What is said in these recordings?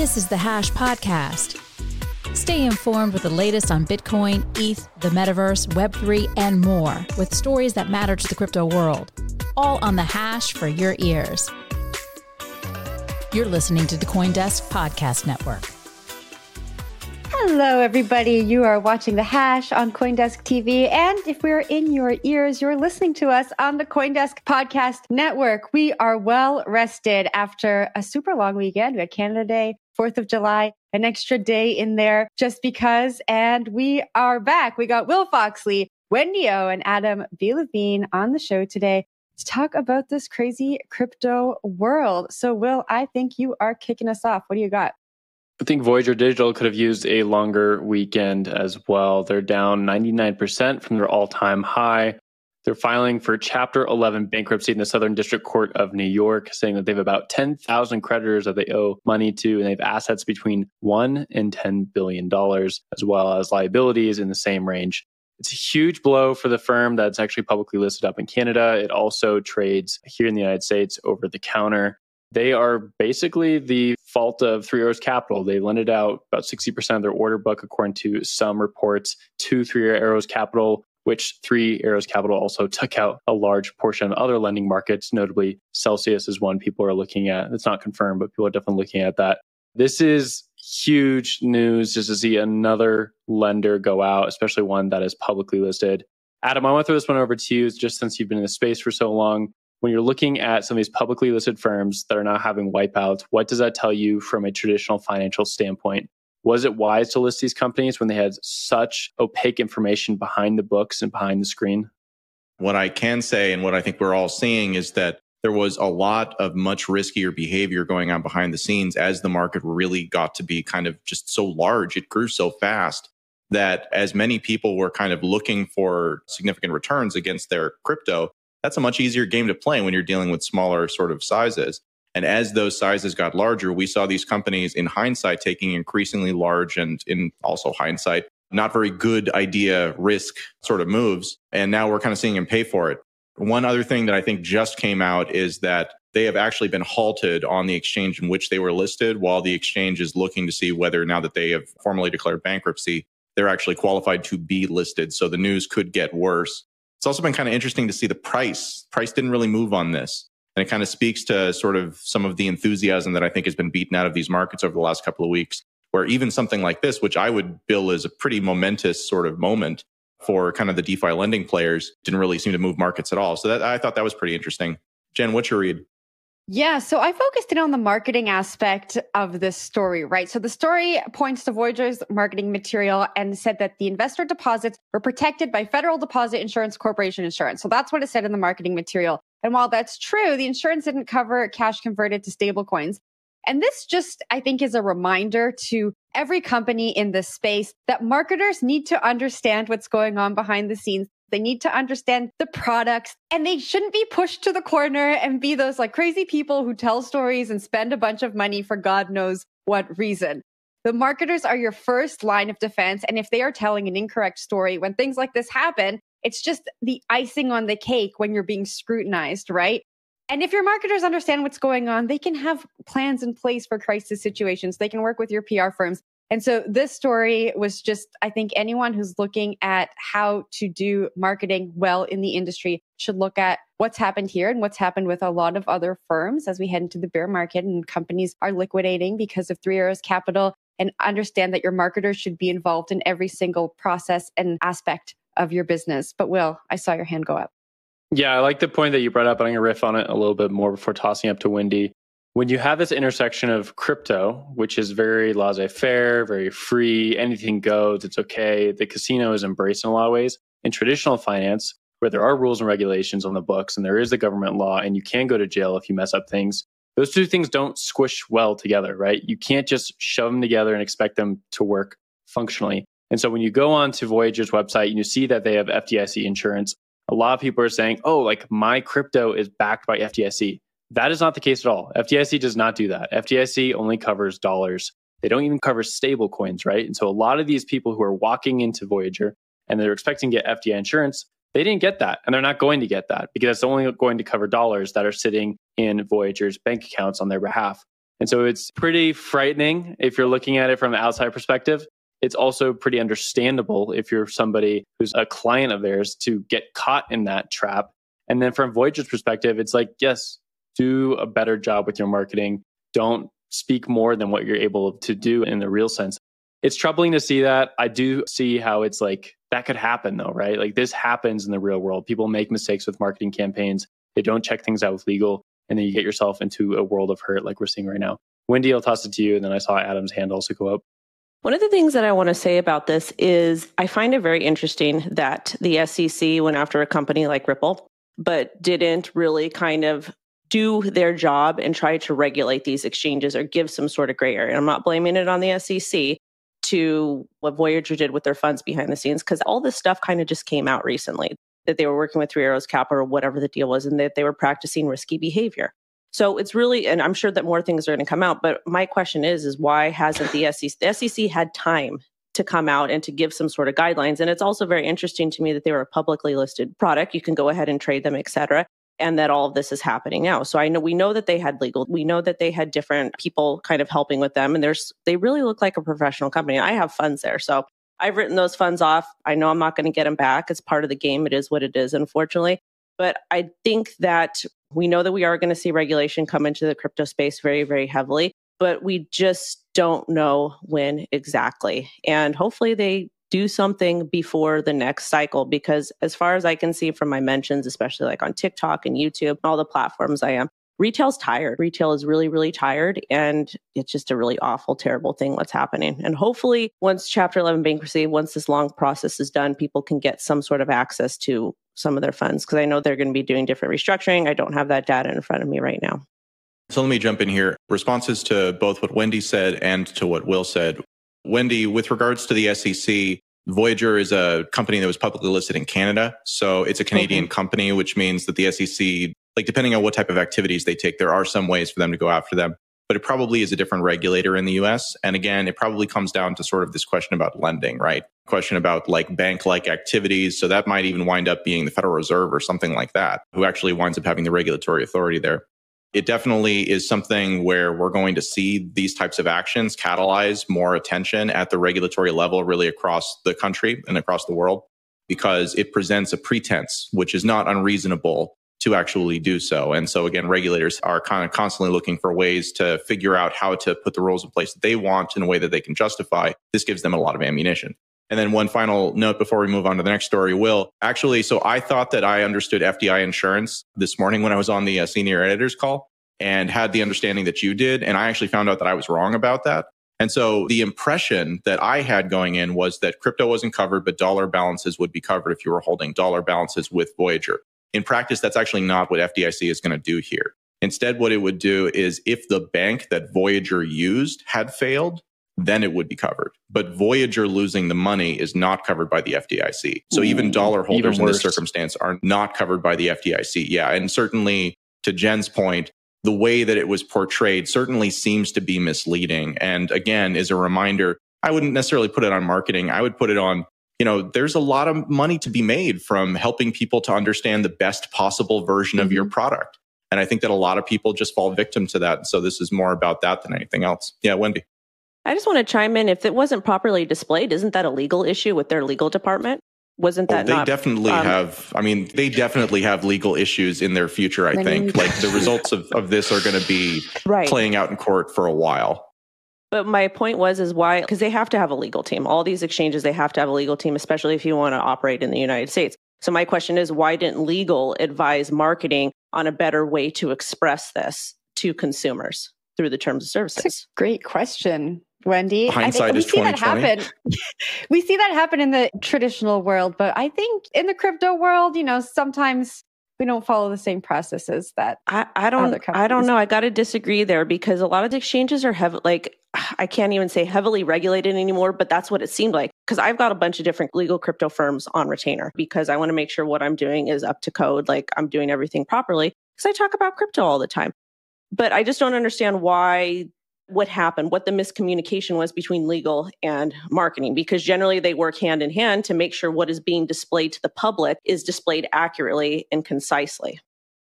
This is the Hash Podcast. Stay informed with the latest on Bitcoin, ETH, the metaverse, Web3, and more with stories that matter to the crypto world. All on the Hash for your ears. You're listening to the Coindesk Podcast Network. Hello, everybody. You are watching The Hash on Coindesk TV. And if we're in your ears, you're listening to us on the Coindesk Podcast Network. We are well rested after a super long weekend. We had Canada Day, 4th of July, an extra day in there just because. And we are back. We got Will Foxley, Wendy O, and Adam B. Levine on the show today to talk about this crazy crypto world. So, Will, I think you are kicking us off. What do you got? I think Voyager Digital could have used a longer weekend as well. They're down 99% from their all time high. They're filing for Chapter 11 bankruptcy in the Southern District Court of New York, saying that they have about 10,000 creditors that they owe money to, and they have assets between 1 and $10 billion, as well as liabilities in the same range. It's a huge blow for the firm that's actually publicly listed up in Canada. It also trades here in the United States over the counter. They are basically the fault of Three Arrows Capital. They lended out about 60% of their order book, according to some reports, to Three Arrows Capital, which Three Arrows Capital also took out a large portion of other lending markets, notably Celsius is one people are looking at. It's not confirmed, but people are definitely looking at that. This is huge news just to see another lender go out, especially one that is publicly listed. Adam, I want to throw this one over to you just since you've been in the space for so long when you're looking at some of these publicly listed firms that are now having wipeouts, what does that tell you from a traditional financial standpoint? Was it wise to list these companies when they had such opaque information behind the books and behind the screen? What I can say and what I think we're all seeing is that there was a lot of much riskier behavior going on behind the scenes as the market really got to be kind of just so large. It grew so fast that as many people were kind of looking for significant returns against their crypto, that's a much easier game to play when you're dealing with smaller sort of sizes. And as those sizes got larger, we saw these companies in hindsight taking increasingly large and in also hindsight, not very good idea risk sort of moves. And now we're kind of seeing them pay for it. One other thing that I think just came out is that they have actually been halted on the exchange in which they were listed while the exchange is looking to see whether now that they have formally declared bankruptcy, they're actually qualified to be listed. So the news could get worse. It's also been kind of interesting to see the price. Price didn't really move on this. And it kind of speaks to sort of some of the enthusiasm that I think has been beaten out of these markets over the last couple of weeks, where even something like this, which I would bill as a pretty momentous sort of moment for kind of the DeFi lending players, didn't really seem to move markets at all. So that, I thought that was pretty interesting. Jen, what's your read? Yeah, so I focused in on the marketing aspect of this story, right? So the story points to Voyager's marketing material and said that the investor deposits were protected by Federal Deposit Insurance Corporation insurance. So that's what it said in the marketing material. And while that's true, the insurance didn't cover cash converted to stablecoins. And this just, I think, is a reminder to every company in this space that marketers need to understand what's going on behind the scenes. They need to understand the products and they shouldn't be pushed to the corner and be those like crazy people who tell stories and spend a bunch of money for God knows what reason. The marketers are your first line of defense. And if they are telling an incorrect story, when things like this happen, it's just the icing on the cake when you're being scrutinized, right? And if your marketers understand what's going on, they can have plans in place for crisis situations. They can work with your PR firms And so this story was just, I think anyone who's looking at how to do marketing well in the industry should look at what's happened here and what's happened with a lot of other firms as we head into the bear market and companies are liquidating because of Three Arrows Capital and understand that your marketers should be involved in every single process and aspect of your business. But Will, I saw your hand go up. Yeah, I like the point that you brought up. I'm going to riff on it a little bit more before tossing up to Wendy. When you have this intersection of crypto, which is very laissez faire, very free, anything goes, it's okay. The casino is embraced in a lot of ways. In traditional finance, where there are rules and regulations on the books and there is the government law and you can go to jail if you mess up things, those two things don't squish well together, right? You can't just shove them together and expect them to work functionally. And so when you go on to Voyager's website and you see that they have FDIC insurance, a lot of people are saying, oh, like my crypto is backed by FDIC. That is not the case at all. FDIC does not do that. FDIC only covers dollars. They don't even cover stable coins, right? And so a lot of these people who are walking into Voyager and they're expecting to get FDI insurance, they didn't get that. And they're not going to get that because it's only going to cover dollars that are sitting in Voyager's bank accounts on their behalf. And so it's pretty frightening if you're looking at it from an outside perspective. It's also pretty understandable if you're somebody who's a client of theirs to get caught in that trap. And then from Voyager's perspective, it's like, yes, do a better job with your marketing. Don't speak more than what you're able to do in the real sense. It's troubling to see that. I do see how it's like that could happen though, right? Like this happens in the real world. People make mistakes with marketing campaigns. They don't check things out with legal, and then you get yourself into a world of hurt like we're seeing right now. Wendy, I'll toss it to you. And then I saw Adam's hand also go up. One of the things that I want to say about this is I find it very interesting that the SEC went after a company like Ripple, but didn't really kind of do their job and try to regulate these exchanges or give some sort of gray area. I'm not blaming it on the SEC to what Voyager did with their funds behind the scenes, because all this stuff kind of just came out recently that they were working with Three Arrows Capital or whatever the deal was, and that they were practicing risky behavior. So it's really, and I'm sure that more things are going to come out. But my question is, is why hasn't the SEC, the SEC had time to come out and to give some sort of guidelines? And it's also very interesting to me that they were a publicly listed product. You can go ahead and trade them, et cetera. And that all of this is happening now. So I know we know that they had legal, we know that they had different people kind of helping with them. And there's, they really look like a professional company. I have funds there. So I've written those funds off. I know I'm not going to get them back. It's part of the game. It is what it is, unfortunately. But I think that we know that we are going to see regulation come into the crypto space very, very heavily, but we just don't know when exactly. And hopefully they do something before the next cycle because as far as I can see from my mentions, especially like on TikTok and YouTube, all the platforms I am, retail's tired. Retail is really, really tired. And it's just a really awful, terrible thing what's happening. And hopefully, once Chapter 11 bankruptcy, once this long process is done, people can get some sort of access to some of their funds because I know they're going to be doing different restructuring. I don't have that data in front of me right now. So let me jump in here. Responses to both what Wendy said and to what Will said. Wendy, with regards to the SEC, Voyager is a company that was publicly listed in Canada. So it's a Canadian okay. company, which means that the SEC like depending on what type of activities they take, there are some ways for them to go after them. But it probably is a different regulator in the US. And again, it probably comes down to sort of this question about lending, right? Question about like bank like activities. So that might even wind up being the Federal Reserve or something like that, who actually winds up having the regulatory authority there. It definitely is something where we're going to see these types of actions catalyze more attention at the regulatory level, really across the country and across the world, because it presents a pretense, which is not unreasonable to actually do so. And so again, regulators are kind of constantly looking for ways to figure out how to put the rules in place that they want in a way that they can justify. This gives them a lot of ammunition. And then one final note before we move on to the next story, Will. Actually, so I thought that I understood FDI insurance this morning when I was on the uh, senior editor's call and had the understanding that you did. And I actually found out that I was wrong about that. And so the impression that I had going in was that crypto wasn't covered, but dollar balances would be covered if you were holding dollar balances with Voyager. In practice, that's actually not what FDIC is going to do here. Instead, what it would do is if the bank that Voyager used had failed, then it would be covered. But Voyager losing the money is not covered by the FDIC. So Ooh, even dollar holders even in this circumstance are not covered by the FDIC. Yeah. And certainly to Jen's point, the way that it was portrayed certainly seems to be misleading. And again, is a reminder, I wouldn't necessarily put it on marketing. I would put it on you know, there's a lot of money to be made from helping people to understand the best possible version mm-hmm. of your mm-hmm. product. And I think that a lot of people just fall victim to that. So this is more about that than anything else. Yeah, Wendy. I just want to chime in. If it wasn't properly displayed, isn't that a legal issue with their legal department? Wasn't that? Oh, that they not? definitely um, have. I mean, they definitely have legal issues in their future. I think like the results of, of this are going to be right. playing out in court for a while. But my point was, is why? Because they have to have a legal team. All these exchanges, they have to have a legal team, especially if you want to operate in the United States. So my question is, why didn't legal advise marketing on a better way to express this to consumers through the terms of services? That's a great question, Wendy. Hindsight I think we see that happen. we see that happen in the traditional world, but I think in the crypto world, you know, sometimes we don't follow the same processes that I, I don't I don't know. I got to disagree there because a lot of the exchanges are heavy like I can't even say heavily regulated anymore, but that's what it seemed like because I've got a bunch of different legal crypto firms on retainer because I want to make sure what I'm doing is up to code, like I'm doing everything properly because I talk about crypto all the time. But I just don't understand why what happened, what the miscommunication was between legal and marketing, because generally they work hand in hand to make sure what is being displayed to the public is displayed accurately and concisely.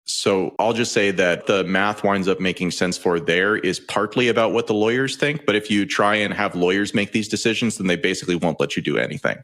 So I'll just say that the math winds up making sense for there is partly about what the lawyers think. But if you try and have lawyers make these decisions, then they basically won't let you do anything.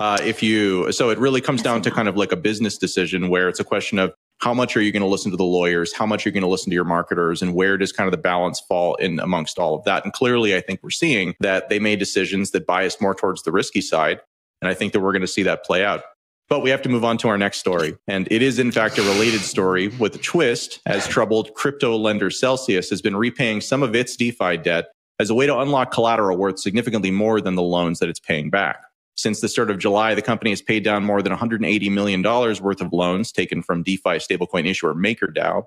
Uh, if you, so it really comes down to kind of like a business decision where it's a question of how much are you going to listen to the lawyers? How much are you going to listen to your marketers? And where does kind of the balance fall in amongst all of that? And clearly, I think we're seeing that they made decisions that biased more towards the risky side. And I think that we're going to see that play out. But we have to move on to our next story. And it is, in fact, a related story with a twist, as troubled crypto lender Celsius has been repaying some of its DeFi debt as a way to unlock collateral worth significantly more than the loans that it's paying back. Since the start of July, the company has paid down more than $180 million worth of loans taken from DeFi stablecoin issuer MakerDAO.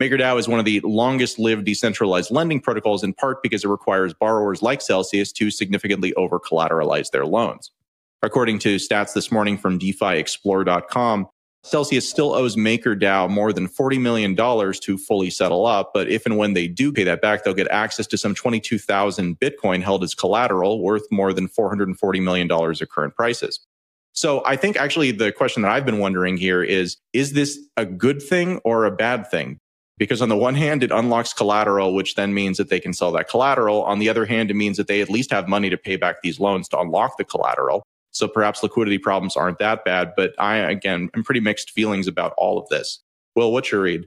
MakerDAO is one of the longest lived decentralized lending protocols in part because it requires borrowers like Celsius to significantly over collateralize their loans. According to stats this morning from DeFiExplore.com, Celsius still owes MakerDAO more than $40 million to fully settle up. But if and when they do pay that back, they'll get access to some 22,000 Bitcoin held as collateral worth more than $440 million at current prices. So I think actually the question that I've been wondering here is, is this a good thing or a bad thing? Because on the one hand, it unlocks collateral, which then means that they can sell that collateral. On the other hand, it means that they at least have money to pay back these loans to unlock the collateral. So perhaps liquidity problems aren't that bad. But I, again, I'm pretty mixed feelings about all of this. Will, what's your read?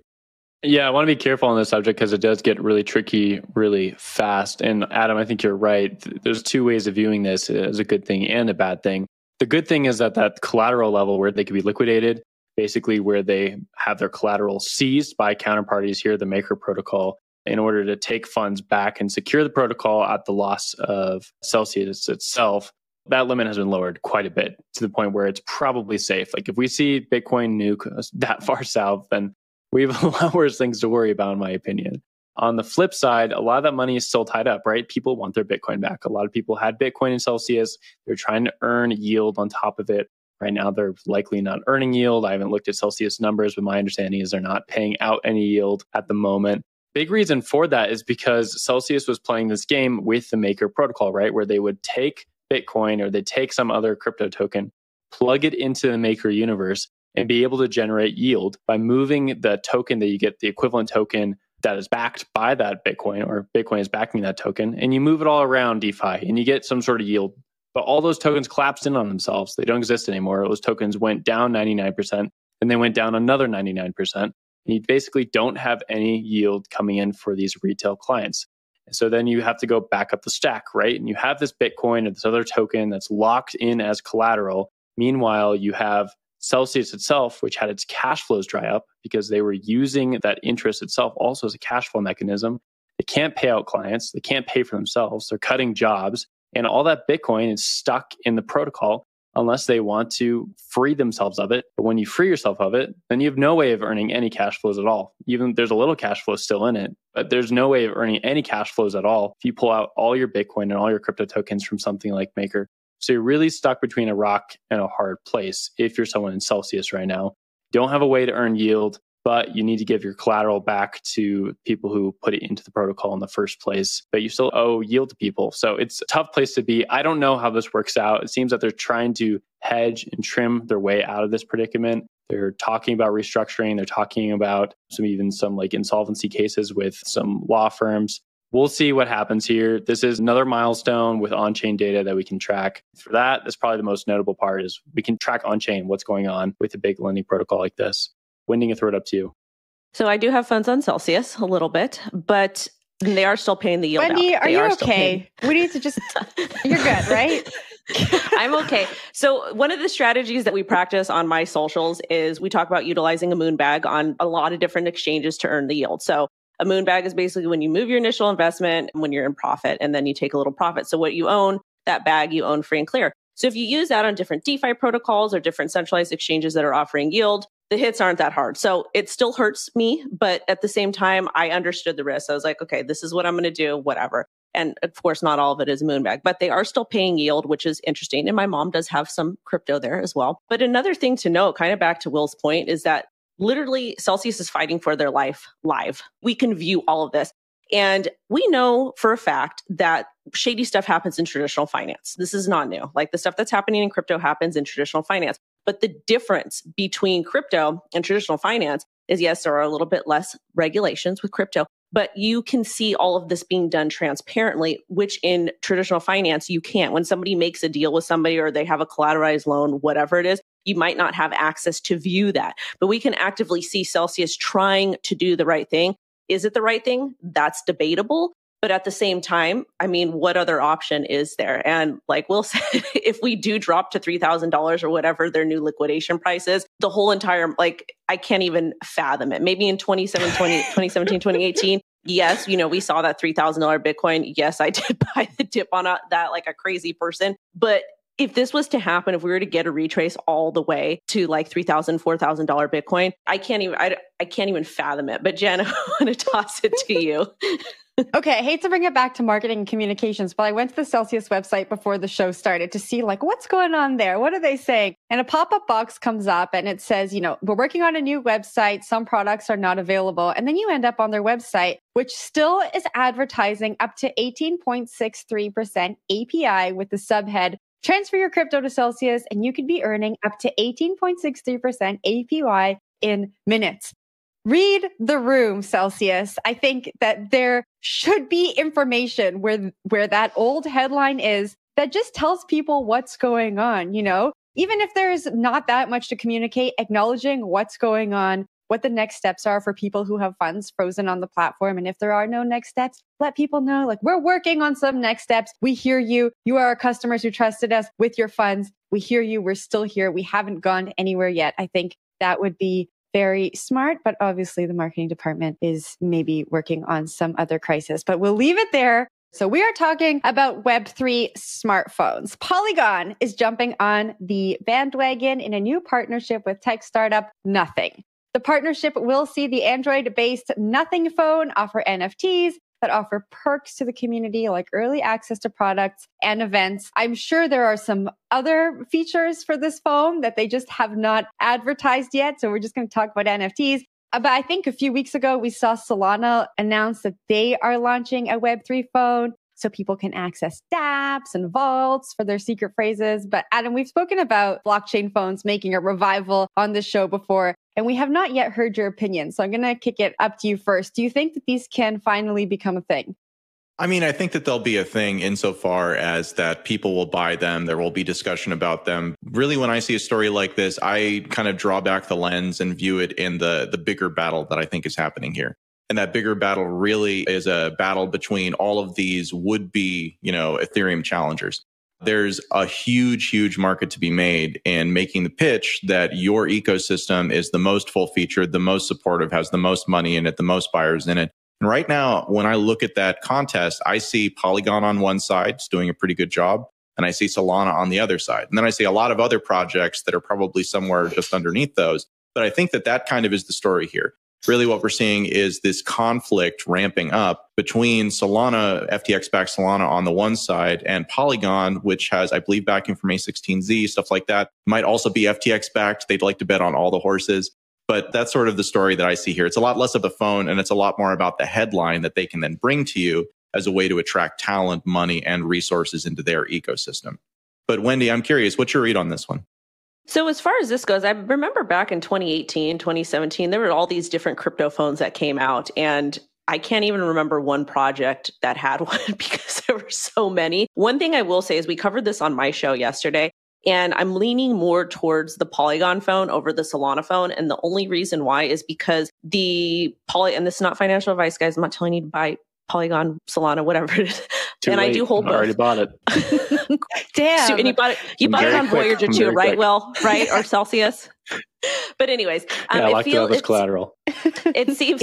Yeah, I want to be careful on this subject because it does get really tricky really fast. And Adam, I think you're right. There's two ways of viewing this uh, as a good thing and a bad thing. The good thing is that that collateral level where they can be liquidated, basically where they have their collateral seized by counterparties here, the Maker Protocol, in order to take funds back and secure the protocol at the loss of Celsius itself. That limit has been lowered quite a bit to the point where it's probably safe. Like if we see Bitcoin nuke that far south, then we have a lot worse things to worry about, in my opinion. On the flip side, a lot of that money is still tied up, right? People want their Bitcoin back. A lot of people had Bitcoin in Celsius. They're trying to earn yield on top of it. Right now, they're likely not earning yield. I haven't looked at Celsius numbers, but my understanding is they're not paying out any yield at the moment. Big reason for that is because Celsius was playing this game with the Maker protocol, right? Where they would take Bitcoin or they take some other crypto token, plug it into the Maker universe, and be able to generate yield by moving the token that you get, the equivalent token that is backed by that Bitcoin or Bitcoin is backing that token, and you move it all around DeFi and you get some sort of yield. But all those tokens collapsed in on themselves. They don't exist anymore. Those tokens went down 99%, and they went down another 99%. And you basically don't have any yield coming in for these retail clients. And so then you have to go back up the stack, right? And you have this Bitcoin or this other token that's locked in as collateral. Meanwhile, you have Celsius itself, which had its cash flows dry up because they were using that interest itself also as a cash flow mechanism. They can't pay out clients, they can't pay for themselves, they're cutting jobs, and all that Bitcoin is stuck in the protocol unless they want to free themselves of it. But when you free yourself of it, then you have no way of earning any cash flows at all. Even there's a little cash flow still in it, but there's no way of earning any cash flows at all if you pull out all your Bitcoin and all your crypto tokens from something like Maker. So you're really stuck between a rock and a hard place if you're someone in Celsius right now. Don't have a way to earn yield, but you need to give your collateral back to people who put it into the protocol in the first place. But you still owe yield to people. So it's a tough place to be. I don't know how this works out. It seems that they're trying to hedge and trim their way out of this predicament. They're talking about restructuring. They're talking about some even some like insolvency cases with some law firms. we'll see what happens here. This is another milestone with on chain data that we can track. For that, that's probably the most notable part is we can track on chain what's going on with a big lending protocol like this. Wendy, I throw it up to you. So I do have funds on Celsius a little bit, but they are still paying the yield. Wendy, out. are They you still okay? We need to just, you're good, right? I'm okay. So one of the strategies that we practice on my socials is we talk about utilizing a moon bag on a lot of different exchanges to earn the yield. So a moon bag is basically when you move your initial investment when you're in profit and then you take a little profit. So what you own, that bag you own free and clear. So if you use that on different DeFi protocols or different centralized exchanges that are offering yield, the hits aren't that hard. So it still hurts me, but at the same time, I understood the risk. I was like, okay, this is what I'm going to do, whatever. And of course, not all of it is Moonbag, but they are still paying yield, which is interesting. And my mom does have some crypto there as well. But another thing to note, kind of back to Will's point, is that literally Celsius is fighting for their life live. We can view all of this. And we know for a fact that shady stuff happens in traditional finance. This is not new. Like the stuff that's happening in crypto happens in traditional finance. But the difference between crypto and traditional finance is yes, there are a little bit less regulations with crypto, but you can see all of this being done transparently, which in traditional finance, you can't. When somebody makes a deal with somebody or they have a collateralized loan, whatever it is, you might not have access to view that. But we can actively see Celsius trying to do the right thing. Is it the right thing? That's debatable. But at the same time, I mean, what other option is there? And like Will said, if we do drop to $3,000 or whatever their new liquidation price is, the whole entire, like, I can't even fathom it. Maybe in 2017, 20, 2017 2018, yes, you know, we saw that $3,000 Bitcoin. Yes, I did buy the dip on a, that like a crazy person. But if this was to happen, if we were to get a retrace all the way to like $3,000, $4,000 Bitcoin, I can't even, I, I can't even fathom it. But Jen, I want to toss it to you. Okay, I hate to bring it back to marketing and communications, but I went to the Celsius website before the show started to see like what's going on there. What are they saying? And a pop-up box comes up and it says, you know, we're working on a new website. Some products are not available. And then you end up on their website, which still is advertising up to 18.63% APY with the subhead Transfer your crypto to Celsius and you could be earning up to 18.63% APY in minutes. Read the room, Celsius. I think that there should be information where, where that old headline is that just tells people what's going on, you know? Even if there's not that much to communicate, acknowledging what's going on, what the next steps are for people who have funds frozen on the platform. And if there are no next steps, let people know, like, we're working on some next steps. We hear you. You are our customers who trusted us with your funds. We hear you. We're still here. We haven't gone anywhere yet. I think that would be very smart, but obviously the marketing department is maybe working on some other crisis, but we'll leave it there. So we are talking about Web3 smartphones. Polygon is jumping on the bandwagon in a new partnership with tech startup Nothing. The partnership will see the Android based Nothing phone offer NFTs that offer perks to the community like early access to products and events. I'm sure there are some other features for this phone that they just have not advertised yet. So we're just going to talk about NFTs. Uh, but I think a few weeks ago, we saw Solana announce that they are launching a Web3 phone so people can access dApps and vaults for their secret phrases. But Adam, we've spoken about blockchain phones making a revival on this show before. And we have not yet heard your opinion. So I'm going to kick it up to you first. Do you think that these can finally become a thing? I mean, I think that they'll be a thing insofar as that people will buy them. There will be discussion about them. Really, when I see a story like this, I kind of draw back the lens and view it in the the bigger battle that I think is happening here. And that bigger battle really is a battle between all of these would be, you know, Ethereum challengers there's a huge, huge market to be made in making the pitch that your ecosystem is the most full featured, the most supportive, has the most money in it, the most buyers in it. And right now, when I look at that contest, I see Polygon on one side, it's doing a pretty good job. And I see Solana on the other side. And then I see a lot of other projects that are probably somewhere just underneath those. But I think that that kind of is the story here really what we're seeing is this conflict ramping up between Solana, FTX backed Solana on the one side and Polygon, which has, I believe, backing from A16Z, stuff like that, might also be FTX backed. They'd like to bet on all the horses. But that's sort of the story that I see here. It's a lot less of a phone and it's a lot more about the headline that they can then bring to you as a way to attract talent, money, and resources into their ecosystem. But Wendy, I'm curious, what's your read on this one? So as far as this goes, I remember back in 2018, 2017, there were all these different crypto phones that came out and I can't even remember one project that had one because there were so many. One thing I will say is we covered this on my show yesterday. And I'm leaning more towards the Polygon phone over the Solana phone. And the only reason why is because the Poly, and this is not financial advice, guys. I'm not telling you to buy Polygon, Solana, whatever it is. Too and late. I do hold I already bought it. Damn. So- and you bought it, you I'm bought it on quick. Voyager I'm too, right? quick. Well, right? Or Celsius. but anyways, um, yeah, I like locked it feel- up collateral. it seems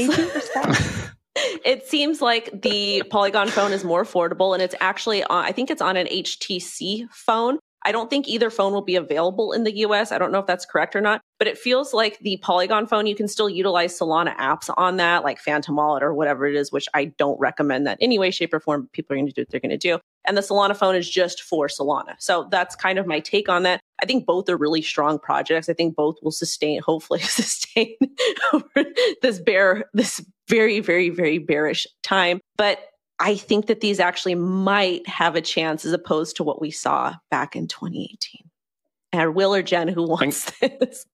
it seems like the Polygon phone is more affordable and it's actually on, I think it's on an HTC phone. I don't think either phone will be available in the US. I don't know if that's correct or not, but it feels like the Polygon phone, you can still utilize Solana apps on that, like Phantom Wallet or whatever it is, which I don't recommend that any way, shape, or form. People are going to do what they're going to do. And the Solana phone is just for Solana. So that's kind of my take on that. I think both are really strong projects. I think both will sustain, hopefully sustain this bear, this very, very, very bearish time. But I think that these actually might have a chance as opposed to what we saw back in 2018. And Will or Jen, who wants this?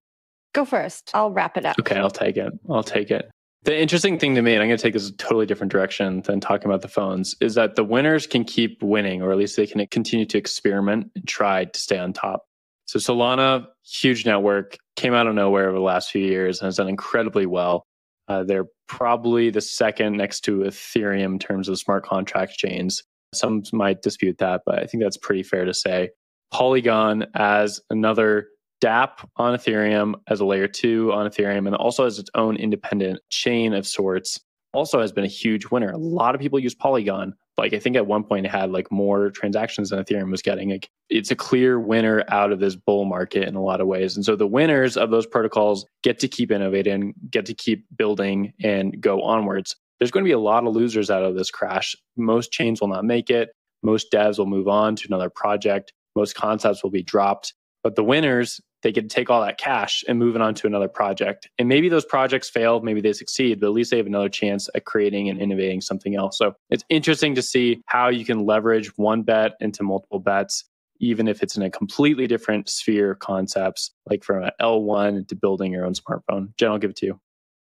Go first. I'll wrap it up. Okay, I'll take it. I'll take it. The interesting thing to me, and I'm going to take this a totally different direction than talking about the phones, is that the winners can keep winning, or at least they can continue to experiment and try to stay on top. So Solana, huge network, came out of nowhere over the last few years and has done incredibly well. Uh, they're probably the second next to Ethereum in terms of smart contract chains. Some might dispute that, but I think that's pretty fair to say. Polygon as another DApp on Ethereum, as a layer two on Ethereum, and also as its own independent chain of sorts, also has been a huge winner. A lot of people use Polygon. Like I think at one point it had like more transactions than Ethereum was getting. Like it's a clear winner out of this bull market in a lot of ways. And so the winners of those protocols get to keep innovating, get to keep building and go onwards. There's going to be a lot of losers out of this crash. Most chains will not make it. Most devs will move on to another project. Most concepts will be dropped. But the winners, they get to take all that cash and move it on to another project. And maybe those projects fail, maybe they succeed, but at least they have another chance at creating and innovating something else. So it's interesting to see how you can leverage one bet into multiple bets, even if it's in a completely different sphere of concepts, like from an L1 to building your own smartphone. Jen, I'll give it to you.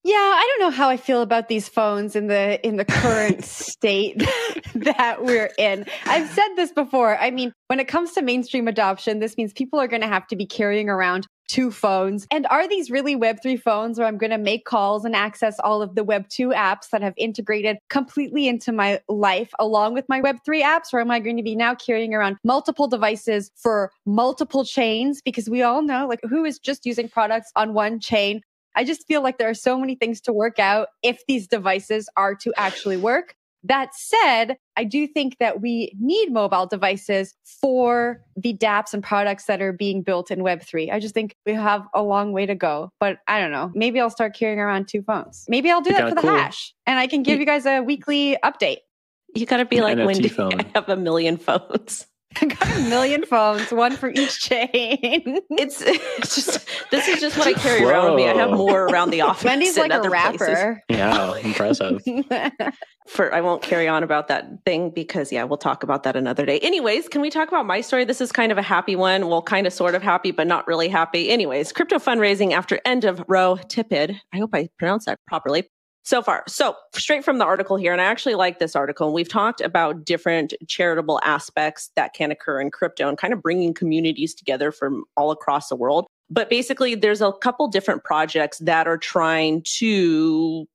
Yeah, I don't know how I feel about these phones in the in the current state that we're in. I've said this before. I mean, when it comes to mainstream adoption, this means people are going to have to be carrying around two phones. And are these really Web3 phones where I'm going to make calls and access all of the Web2 apps that have integrated completely into my life along with my Web3 apps? Or am I going to be now carrying around multiple devices for multiple chains? Because we all know, like, who is just using products on one chain? I just feel like there are so many things to work out if these devices are to actually work. That said, I do think that we need mobile devices for the dApps and products that are being built in Web3. I just think we have a long way to go. But I don't know. Maybe I'll start carrying around two phones. Maybe I'll do Be that for the cool. hash and I can give you guys a weekly update. You got to be like NFT Wendy. phone. I have a million phones. I got a million phones, one for each chain. It's, it's just this is just what I carry around with me. I have more around the office. Wendy's and like a other places. rapper. Yeah, impressive. for I won't carry on about that thing because yeah, we'll talk about that another day. Anyways, can we talk about my story? This is kind of a happy one. Well, kind of sort of happy, but not really happy. Anyways, crypto fundraising after end of row tipid. I hope I pronounced that properly. So far. So straight from the article here, and I actually like this article. We've talked about different charitable aspects that can occur in crypto and kind of bringing communities together from all across the world. But basically, there's a couple different projects that are trying to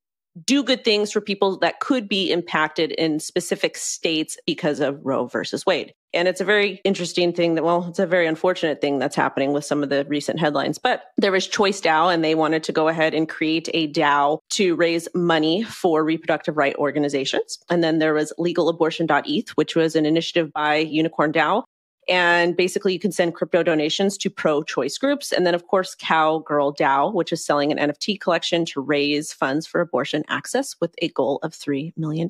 do good things for people that could be impacted in specific states because of Roe versus Wade. And it's a very interesting thing that, well, it's a very unfortunate thing that's happening with some of the recent headlines. But there was Choice DAO, and they wanted to go ahead and create a DAO to raise money for reproductive right organizations. And then there was legalabortion.eth, which was an initiative by Unicorn DAO. And basically, you can send crypto donations to pro choice groups. And then, of course, Cowgirl DAO, which is selling an NFT collection to raise funds for abortion access with a goal of $3 million.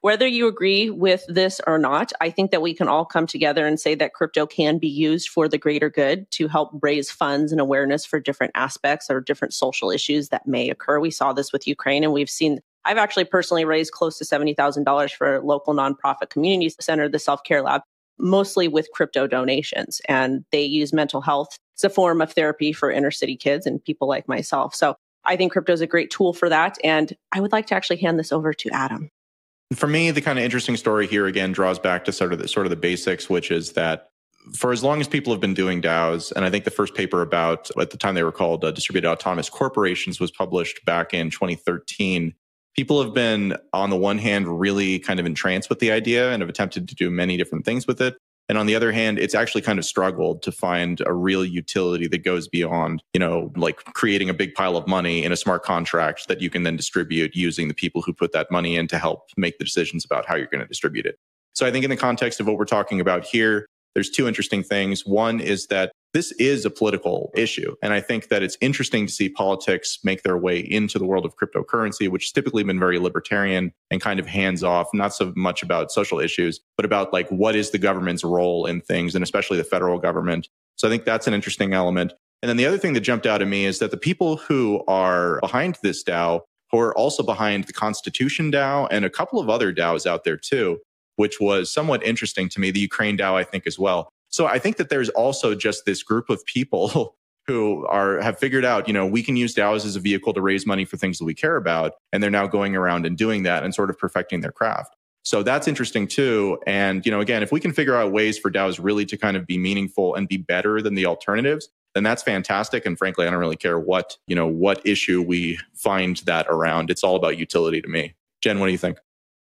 Whether you agree with this or not, I think that we can all come together and say that crypto can be used for the greater good to help raise funds and awareness for different aspects or different social issues that may occur. We saw this with Ukraine and we've seen I've actually personally raised close to $70,000 for a local nonprofit community center, the Self Care Lab, mostly with crypto donations. And they use mental health as a form of therapy for inner city kids and people like myself. So I think crypto is a great tool for that. And I would like to actually hand this over to Adam. For me, the kind of interesting story here again draws back to sort of the sort of the basics, which is that for as long as people have been doing DAOs, and I think the first paper about at the time they were called uh, distributed autonomous corporations was published back in 2013. People have been, on the one hand, really kind of entranced with the idea and have attempted to do many different things with it. And on the other hand, it's actually kind of struggled to find a real utility that goes beyond, you know, like creating a big pile of money in a smart contract that you can then distribute using the people who put that money in to help make the decisions about how you're going to distribute it. So I think in the context of what we're talking about here, there's two interesting things. One is that this is a political issue. And I think that it's interesting to see politics make their way into the world of cryptocurrency, which has typically been very libertarian and kind of hands off, not so much about social issues, but about like what is the government's role in things, and especially the federal government. So I think that's an interesting element. And then the other thing that jumped out at me is that the people who are behind this DAO, who are also behind the Constitution DAO and a couple of other DAOs out there too, which was somewhat interesting to me, the Ukraine DAO, I think, as well. So I think that there's also just this group of people who are have figured out, you know, we can use DAOs as a vehicle to raise money for things that we care about. And they're now going around and doing that and sort of perfecting their craft. So that's interesting too. And, you know, again, if we can figure out ways for DAOs really to kind of be meaningful and be better than the alternatives, then that's fantastic. And frankly, I don't really care what, you know, what issue we find that around. It's all about utility to me. Jen, what do you think?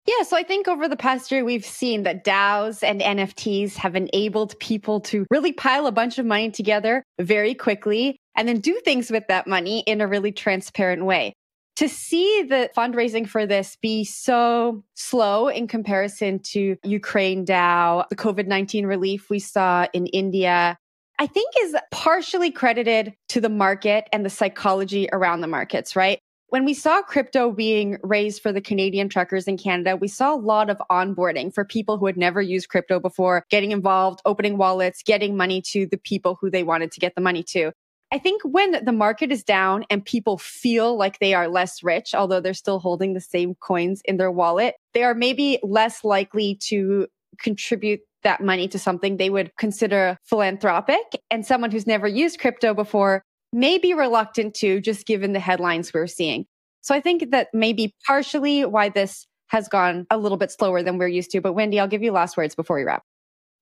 Yeah, so I think over the past year, we've seen that DAOs and NFTs have enabled people to really pile a bunch of money together very quickly and then do things with that money in a really transparent way. To see the fundraising for this be so slow in comparison to Ukraine DAO, the COVID 19 relief we saw in India, I think is partially credited to the market and the psychology around the markets, right? When we saw crypto being raised for the Canadian truckers in Canada, we saw a lot of onboarding for people who had never used crypto before, getting involved, opening wallets, getting money to the people who they wanted to get the money to. I think when the market is down and people feel like they are less rich, although they're still holding the same coins in their wallet, they are maybe less likely to contribute that money to something they would consider philanthropic. And someone who's never used crypto before may be reluctant to, just given the headlines we're seeing. So I think that may be partially why this has gone a little bit slower than we're used to. But Wendy, I'll give you last words before we wrap.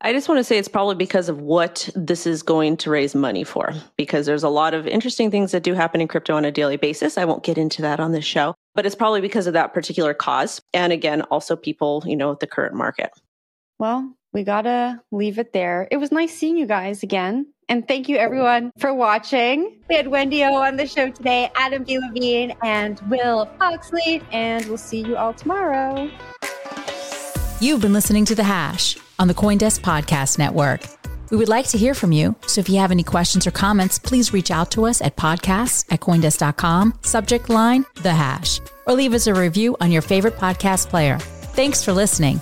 I just want to say it's probably because of what this is going to raise money for, because there's a lot of interesting things that do happen in crypto on a daily basis. I won't get into that on this show, but it's probably because of that particular cause. And again, also people, you know, the current market. Well, we got to leave it there. It was nice seeing you guys again. And thank you everyone for watching. We had Wendy O on the show today, Adam B. Levine, and Will Foxley, and we'll see you all tomorrow. You've been listening to The Hash on the Coindesk Podcast Network. We would like to hear from you, so if you have any questions or comments, please reach out to us at podcasts at coindesk.com, subject line The Hash, or leave us a review on your favorite podcast player. Thanks for listening.